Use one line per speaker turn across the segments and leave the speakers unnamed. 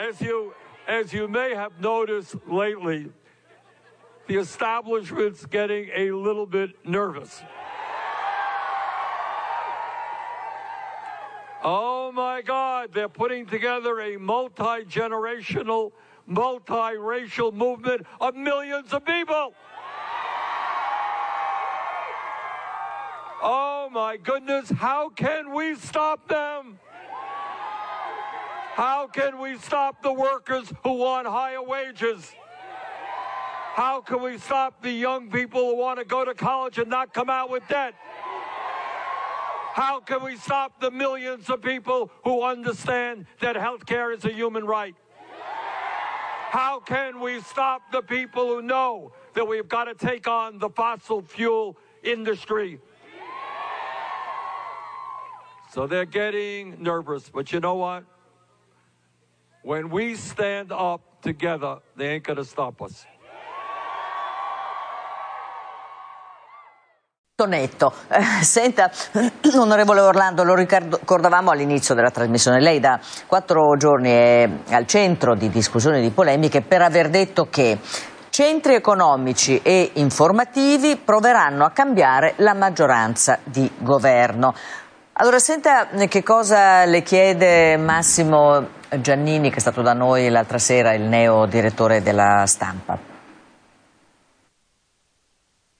as you as you may have noticed lately, the establishment's getting a little bit nervous. Oh my God, they're putting together a multi generational, multi-racial movement of millions of people. Oh my goodness, how can we stop them? How can we stop the workers who want higher wages? How can we stop the young people who want to go to college and not come out with debt? How can we stop the millions of people who understand that health care is a human right? How can we stop the people who know that we've got to take on the fossil fuel industry? So they're getting nervous, but you know what? When we stand up together, they ain't going to stop us.
netto. Eh, senta, onorevole Orlando, lo ricordavamo all'inizio della trasmissione, lei da quattro giorni è al centro di discussioni e di polemiche per aver detto che centri economici e informativi proveranno a cambiare la maggioranza di governo. Allora, senta che cosa le chiede Massimo Giannini, che è stato da noi l'altra sera il neo direttore della stampa.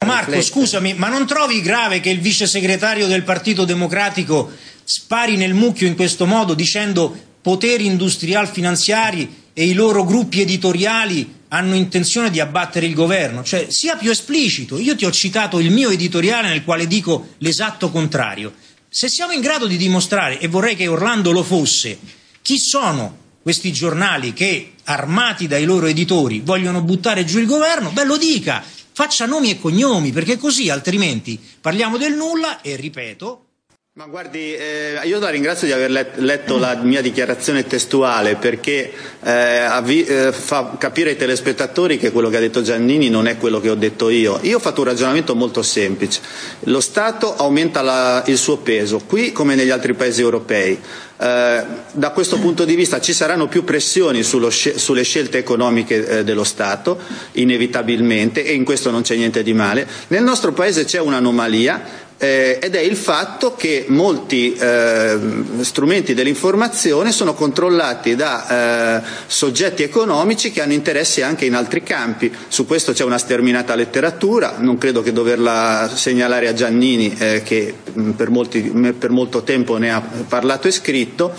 Marco, scusami, ma non trovi grave che il vice segretario del Partito Democratico spari nel mucchio in questo modo dicendo poteri industrial finanziari e i loro gruppi editoriali hanno intenzione di abbattere il governo? Cioè, sia più esplicito. Io ti ho citato il mio editoriale nel quale dico l'esatto contrario. Se siamo in grado di dimostrare, e vorrei che Orlando lo fosse, chi sono questi giornali che, armati dai loro editori, vogliono buttare giù il governo, beh lo dica, faccia nomi e cognomi, perché così altrimenti parliamo del nulla e ripeto.
Ma guardi, eh, io la ringrazio di aver let- letto la mia dichiarazione testuale perché eh, avvi- eh, fa capire ai telespettatori che quello che ha detto Giannini non è quello che ho detto io. Io ho fatto un ragionamento molto semplice. Lo Stato aumenta la- il suo peso, qui come negli altri paesi europei. Eh, da questo punto di vista ci saranno più pressioni sce- sulle scelte economiche eh, dello Stato, inevitabilmente, e in questo non c'è niente di male. Nel nostro Paese c'è un'anomalia eh, ed è il fatto che molti eh, strumenti dell'informazione sono controllati da eh, soggetti economici che hanno interessi anche in altri campi. Su questo c'è una sterminata letteratura, non credo che doverla segnalare a Giannini eh, che mm, per, molti, per molto tempo ne ha parlato e scritto.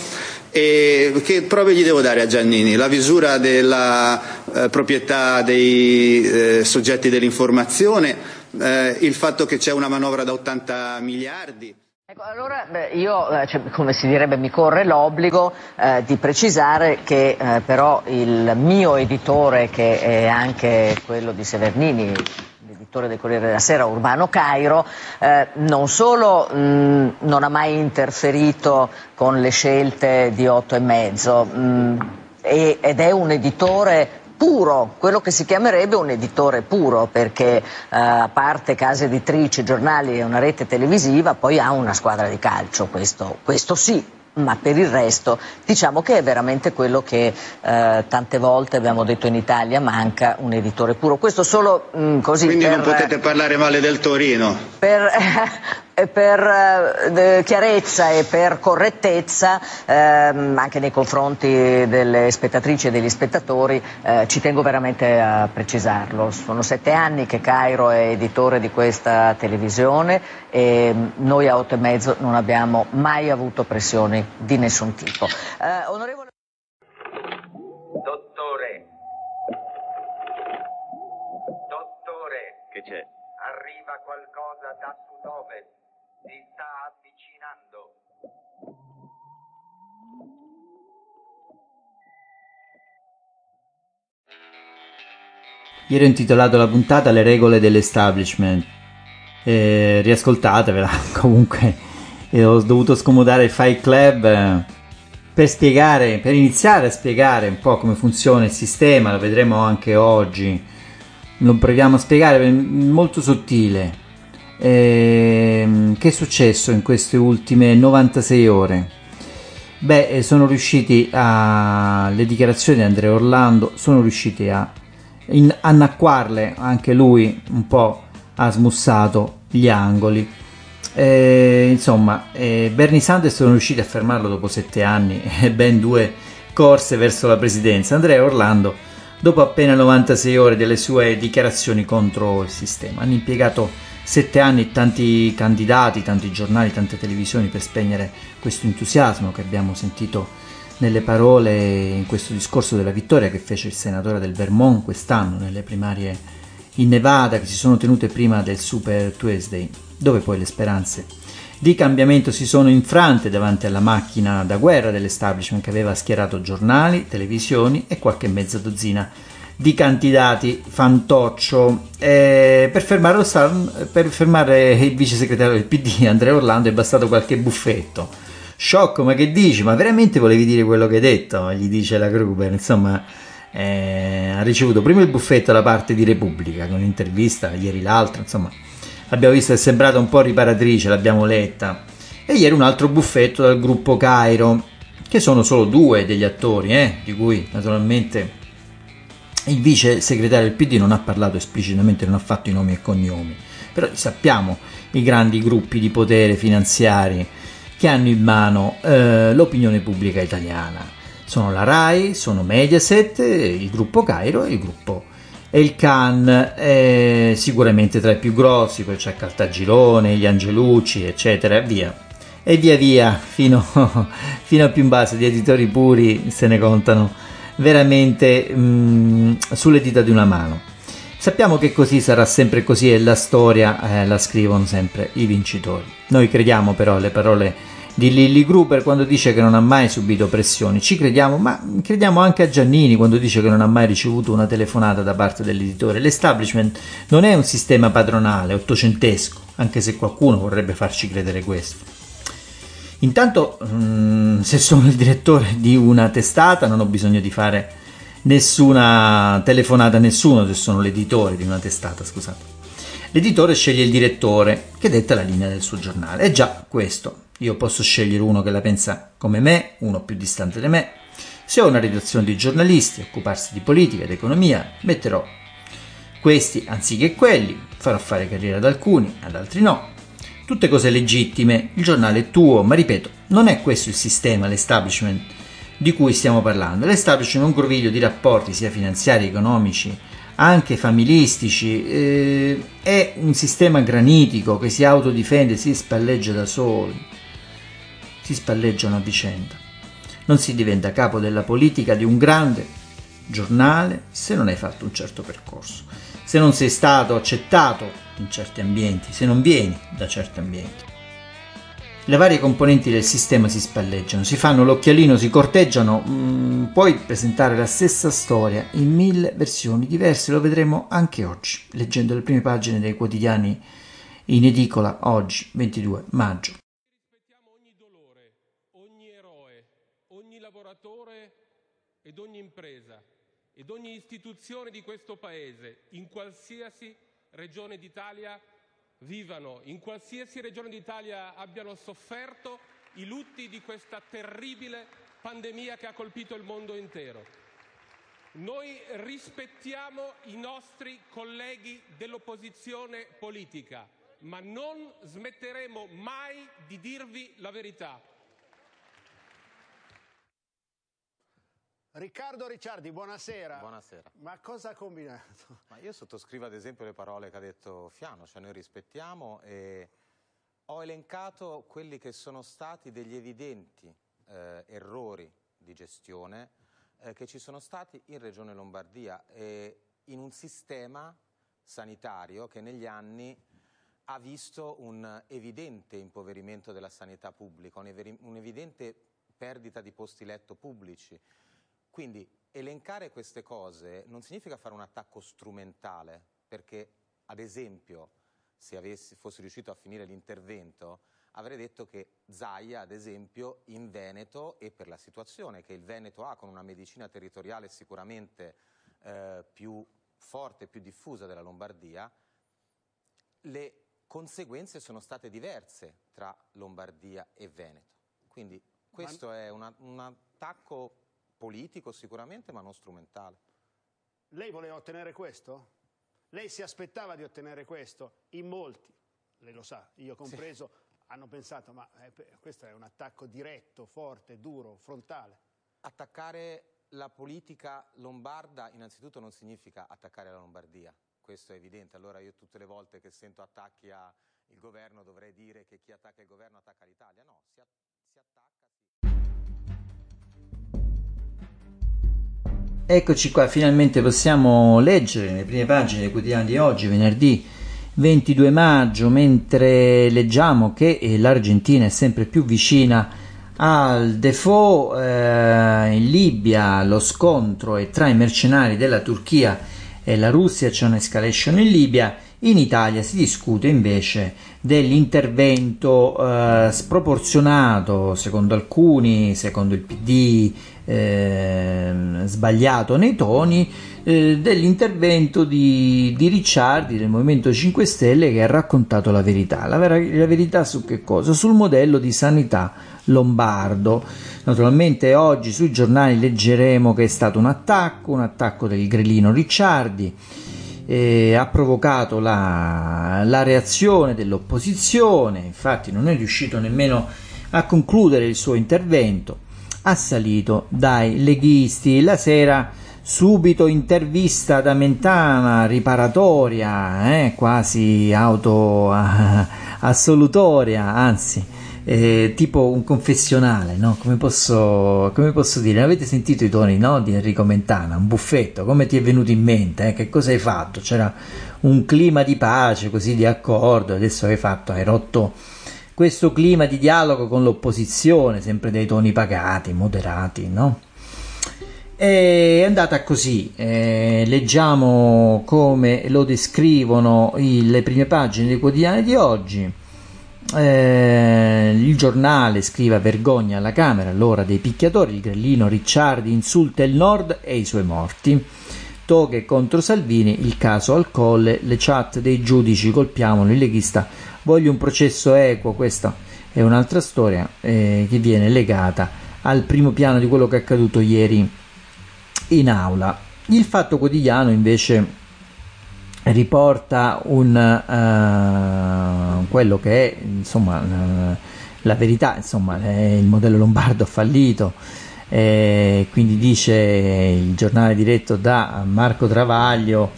E che prove gli devo dare a Giannini? La visura della eh, proprietà dei eh, soggetti dell'informazione, eh, il fatto che c'è una manovra da 80 miliardi.
Ecco, allora beh, io, eh, cioè, come si direbbe, mi corre l'obbligo eh, di precisare che eh, però il mio editore, che è anche quello di Severnini, l'editore del Corriere della Sera, Urbano Cairo, eh, non solo mh, non ha mai interferito con le scelte di otto e mezzo, mh, ed è un editore puro, quello che si chiamerebbe un editore puro, perché eh, a parte case editrici, giornali e una rete televisiva, poi ha una squadra di calcio, questo, questo sì, ma per il resto diciamo che è veramente quello che eh, tante volte abbiamo detto in Italia manca un editore puro. Questo solo mh, mm, così
quindi
per,
non potete parlare male del Torino?
Per, per eh, chiarezza e per correttezza ehm, anche nei confronti delle spettatrici e degli spettatori eh, ci tengo veramente a precisarlo sono sette anni che Cairo è editore di questa televisione e noi a otto e mezzo non abbiamo mai avuto pressioni di nessun tipo. Eh, onorevole...
Dottore. Dottore.
Che c'è?
Arriva qualcosa da sud-ovest. Avvicinando.
Ieri ho intitolato la puntata Le regole dell'establishment. Eh, riascoltatevela comunque e ho dovuto scomodare il Fight Club eh, per spiegare, per iniziare a spiegare un po' come funziona il sistema, lo vedremo anche oggi, lo proviamo a spiegare, molto sottile. Eh, che è successo in queste ultime 96 ore? Beh, sono riusciti a... le dichiarazioni di Andrea Orlando sono riusciti a in... annacquarle, anche lui un po' ha smussato gli angoli. Eh, insomma, eh, Bernie Sanders sono riusciti a fermarlo dopo sette anni e ben due corse verso la presidenza. Andrea Orlando, dopo appena 96 ore delle sue dichiarazioni contro il sistema, hanno impiegato sette anni tanti candidati, tanti giornali, tante televisioni per spegnere questo entusiasmo che abbiamo sentito nelle parole in questo discorso della vittoria che fece il senatore del Vermont quest'anno nelle primarie in Nevada che si sono tenute prima del Super Tuesday, dove poi le speranze di cambiamento si sono infrante davanti alla macchina da guerra dell'establishment che aveva schierato giornali, televisioni e qualche mezza dozzina di candidati fantoccio. Eh, per, fermare per, fermare il vice segretario del PD Andrea Orlando è bastato qualche buffetto. Sciocco, ma che dici? Ma veramente volevi dire quello che hai detto? Gli dice la Gruber. Insomma, eh, ha ricevuto prima il buffetto da parte di Repubblica con un'intervista ieri l'altra. Insomma, abbiamo visto che è sembrata un po' riparatrice, l'abbiamo letta. E ieri un altro buffetto dal gruppo Cairo, che sono solo due degli attori, eh, di cui naturalmente il vice segretario del PD non ha parlato esplicitamente, non ha fatto i nomi e cognomi, però sappiamo i grandi gruppi di potere finanziari che hanno in mano eh, l'opinione pubblica italiana. Sono la RAI, sono Mediaset, il gruppo Cairo e il gruppo El Can, eh, sicuramente tra i più grossi, poi c'è Caltagirone, gli Angelucci, eccetera, via. E via via, fino, fino a più in base di editori puri se ne contano veramente mh, mm, sulle dita di una mano. Sappiamo che così sarà sempre così e la storia eh, la scrivono sempre i vincitori. Noi crediamo però alle parole di Lilly Gruber quando dice che non ha mai subito pressioni. Ci crediamo, ma crediamo anche a Giannini quando dice che non ha mai ricevuto una telefonata da parte dell'editore. L'establishment non è un sistema padronale, ottocentesco, anche se qualcuno vorrebbe farci credere questo. Intanto, mh, mm, se sono il direttore di una testata, non ho bisogno di fare nessuna telefonata a nessuno, se sono l'editore di una testata, scusate. L'editore sceglie il direttore che detta la linea del suo giornale. È già questo. Io posso scegliere uno che la pensa come me, uno più distante da me. Se ho una redazione di giornalisti, occuparsi di politica ed economia, metterò questi anziché quelli, farò fare carriera ad alcuni, ad altri no, Tutte cose legittime, il giornale è tuo, ma ripeto, non è questo il sistema, l'establishment di cui stiamo parlando. L'establishment è un groviglio di rapporti sia finanziari, economici, anche familistici, eh, è un sistema granitico che si autodifende, si spalleggia da soli, si spalleggiano a vicenda. Non si diventa capo della politica di un grande giornale se non hai fatto un certo percorso, se non sei stato accettato in certi ambienti, se non vieni da certi ambienti. Le varie componenti del sistema si spalleggiano, si fanno l'occhialino, si corteggiano, mm, puoi presentare la stessa storia in mille versioni diverse, lo vedremo anche oggi, leggendo le prime pagine dei quotidiani in edicola oggi, 22 maggio.
Rispettiamo ogni dolore, ogni eroe, ogni lavoratore ed ogni impresa ed ogni istituzione di questo Paese, in qualsiasi regione d'Italia vivano, in qualsiasi regione d'Italia abbiano sofferto i lutti di questa terribile pandemia che ha colpito il mondo intero. Noi rispettiamo i nostri colleghi dell'opposizione politica, ma non smetteremo mai di dirvi la verità.
Riccardo Ricciardi, buonasera.
Buonasera.
Ma cosa ha combinato?
Ma io sottoscrivo ad esempio le parole che ha detto Fiano, cioè noi rispettiamo e ho elencato quelli che sono stati degli evidenti eh, errori di gestione eh, che ci sono stati in Regione Lombardia e in un sistema sanitario che negli anni ha visto un evidente impoverimento della sanità pubblica, un'evidente perdita di posti letto pubblici, quindi elencare queste cose non significa fare un attacco strumentale, perché ad esempio se avessi, fossi riuscito a finire l'intervento avrei detto che Zaia, ad esempio, in Veneto e per la situazione che il Veneto ha con una medicina territoriale sicuramente eh, più forte e più diffusa della Lombardia, le conseguenze sono state diverse tra Lombardia e Veneto. Quindi Questo è una- un attacco politico sicuramente, ma non strumentale.
Lei voleva ottenere questo? Lei si aspettava di ottenere questo? In molti, lei lo sa, io compreso, hanno pensato, ma eh, questo è un attacco diretto, forte, duro, frontale.
Attaccare la politica lombarda innanzitutto non significa attaccare la Lombardia, questo è evidente. Allora io tutte le volte che sento attacchi al governo dovrei dire che chi attacca il governo attacca l'Italia. No, si, si attacca...
Eccoci qua, finalmente possiamo leggere le prime pagine dei quotidiani di oggi, venerdì 22 maggio, mentre leggiamo che eh, l'Argentina è sempre più vicina al default eh, in Libia, lo scontro è tra i mercenari della Turchia e la Russia, c'è un'escalation in Libia, in Italia si discute invece dell'intervento eh, sproporzionato, secondo alcuni, secondo il PD, ehm, sbagliato nei toni, eh, dell'intervento di, di Ricciardi del Movimento 5 Stelle che ha raccontato la verità. La, vera- la verità su che cosa? Sul modello di sanità lombardo. Naturalmente oggi sui giornali leggeremo che è stato un attacco, un attacco del grillino Ricciardi, eh, ha provocato la, la reazione dell'opposizione, infatti non è riuscito nemmeno a concludere il suo intervento, assalito dai leghisti. La sera subito intervista da Mentana, riparatoria, eh, quasi auto assolutoria, anzi, eh, tipo un confessionale, no? Come posso, come posso dire? Avete sentito i toni no? di Enrico Mentana? Un buffetto, come ti è venuto in mente? Eh? Che cosa hai fatto? C'era un clima di pace, così di accordo, adesso hai fatto, hai rotto questo clima di dialogo con l'opposizione, sempre dei toni pagati, moderati, no? È andata così, eh, leggiamo come lo descrivono i- le prime pagine dei quotidiani di oggi. Eh, il giornale scrive vergogna alla Camera, l'ora dei picchiatori, il grillino Ricciardi insulta il nord e i suoi morti. Toghe contro Salvini, il caso al colle, le chat dei giudici colpiamolo il leghista, voglio un processo equo, questa è un'altra storia eh, che viene legata al primo piano di quello che è accaduto ieri in aula. Il Fatto Quotidiano invece riporta un, eh, quello che è insomma eh, la verità, insomma il modello lombardo fallito, eh, quindi dice il giornale diretto da Marco Travaglio,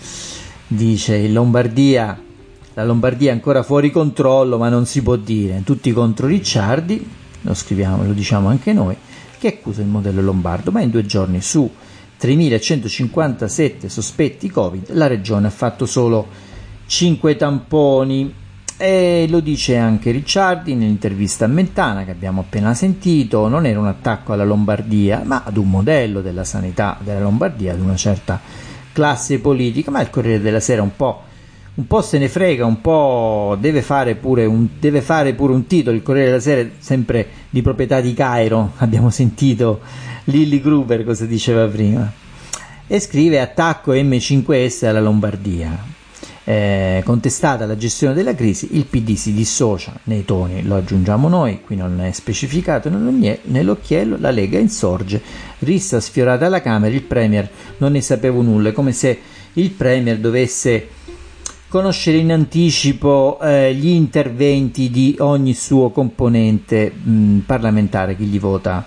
dice in Lombardia la Lombardia è ancora fuori controllo ma non si può dire, tutti contro Ricciardi, lo scriviamo, lo diciamo anche noi, che accusa il modello lombardo, ma in due giorni su 3.157 sospetti Covid, la regione ha fatto solo 5 tamponi. E lo dice anche Ricciardi nell'intervista a Mentana che abbiamo appena sentito, non era un attacco alla Lombardia, ma ad un modello della sanità della Lombardia, ad una certa classe politica, ma il Corriere della Sera un po' un po' se ne frega, un po' deve fare pure un, fare pure un titolo. Il Corriere della Sera, sempre di proprietà di Cairo, abbiamo sentito Lilly Gruber cosa diceva prima. E scrive attacco M5S alla Lombardia. Eh, contestata la gestione della crisi, il PD si dissocia nei toni, lo aggiungiamo noi, qui non è specificato nell'occhiello, la Lega insorge, rissa sfiorata alla Camera, il Premier non ne sapeva nulla, è come se il Premier dovesse conoscere in anticipo eh, gli interventi di ogni suo componente mh, parlamentare che gli vota,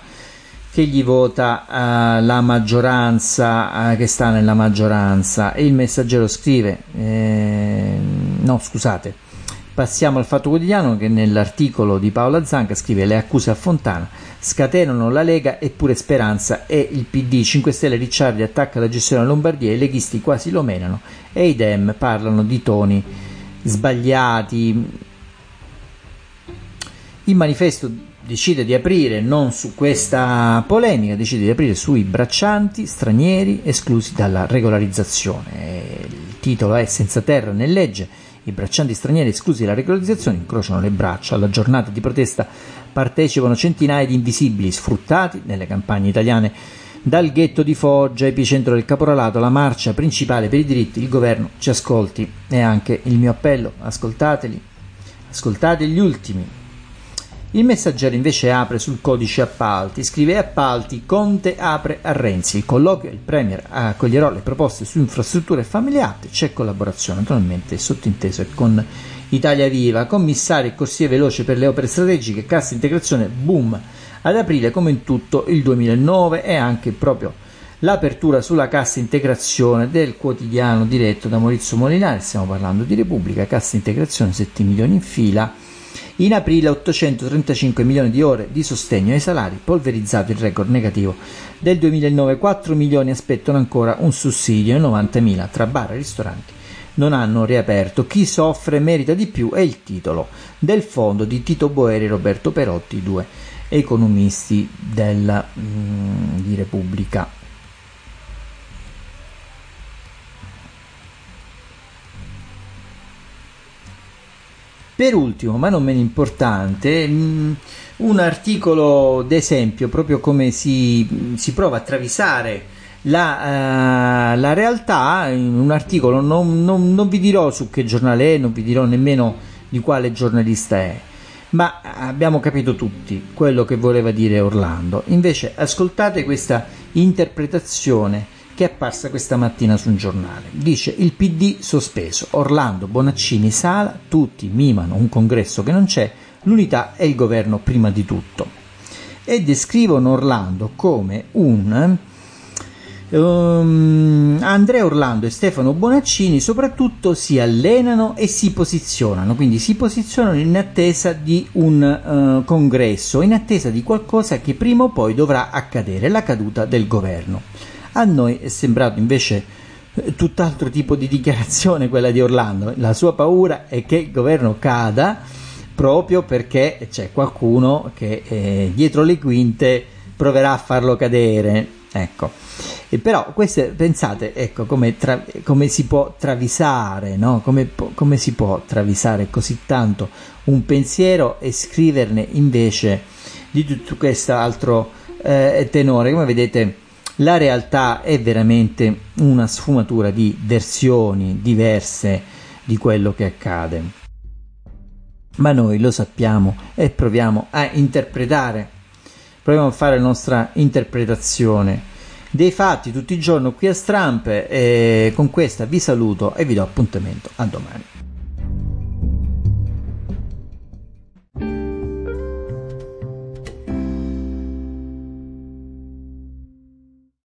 che gli vota eh, la maggioranza eh, che sta nella maggioranza. E il messaggero scrive eh, no scusate passiamo al fatto quotidiano che nell'articolo di Paola Zanca scrive le accuse a Fontana scatenano la Lega eppure Speranza e il PD 5 Stelle Ricciardi attacca la gestione della Lombardia i leghisti quasi lo menano e i Dem parlano di toni sbagliati il manifesto decide di aprire non su questa polemica, decide di aprire sui braccianti stranieri esclusi dalla regolarizzazione. Il titolo è Senza terra né legge. I braccianti stranieri esclusi dalla regolarizzazione incrociano le braccia. Alla giornata di protesta partecipano centinaia di invisibili sfruttati nelle campagne italiane. Dal ghetto di Foggia, epicentro del caporalato, la marcia principale per i diritti, il governo ci ascolti. E anche il mio appello, ascoltateli, ascoltate gli ultimi. Il messaggero invece apre sul codice appalti, scrive appalti, Conte apre a Renzi, il colloquio il Premier accoglierà le proposte su infrastrutture familiari, c'è collaborazione naturalmente sottinteso e con Italia Viva, commissari e corsie veloce per le opere strategiche, cassa integrazione, boom, ad aprile come in tutto il 2009 e anche proprio l'apertura sulla cassa integrazione del quotidiano diretto da Maurizio Molinari, stiamo parlando di Repubblica, cassa integrazione 7 milioni in fila, in aprile 835 milioni di ore di sostegno ai salari, polverizzato il record negativo del 2009, 4 milioni aspettano ancora un sussidio e 90 mila tra bar e ristoranti non hanno riaperto. Chi soffre merita di più è il titolo del fondo di Tito Boeri e Roberto Perotti, due economisti del, mm, di Repubblica. Per ultimo, ma non meno importante, mm, un articolo d'esempio proprio come si, si prova a travisare la, uh, la, realtà un articolo, non, non, non, vi dirò su che giornale è, non vi dirò nemmeno di quale giornalista è, ma abbiamo capito tutti quello che voleva dire Orlando. Invece ascoltate questa interpretazione che è apparsa questa mattina su un giornale. Dice il PD sospeso, Orlando, Bonaccini, Sala, tutti mimano un congresso che non c'è, l'unità è il governo prima di tutto. E descrivono Orlando come un um, Andrea Orlando e Stefano Bonaccini soprattutto si allenano e si posizionano, quindi si posizionano in attesa di un uh, congresso, in attesa di qualcosa che prima o poi dovrà accadere, la caduta del governo. A noi è sembrato invece eh, tutt'altro tipo di dichiarazione quella di Orlando. La sua paura è che il governo cada proprio perché c'è qualcuno che eh, dietro le quinte proverà a farlo cadere. Ecco. E però queste, pensate, ecco, come, tra, come si può travisare, no? come, come si può travisare così tanto un pensiero e scriverne invece di tutto questo altro eh, tenore. Come vedete, la realtà è veramente una sfumatura di versioni diverse di quello che accade. Ma noi lo sappiamo e proviamo a interpretare, proviamo a fare la nostra interpretazione dei fatti tutti i giorni qui a Strampe e con questa vi saluto e vi do appuntamento a domani.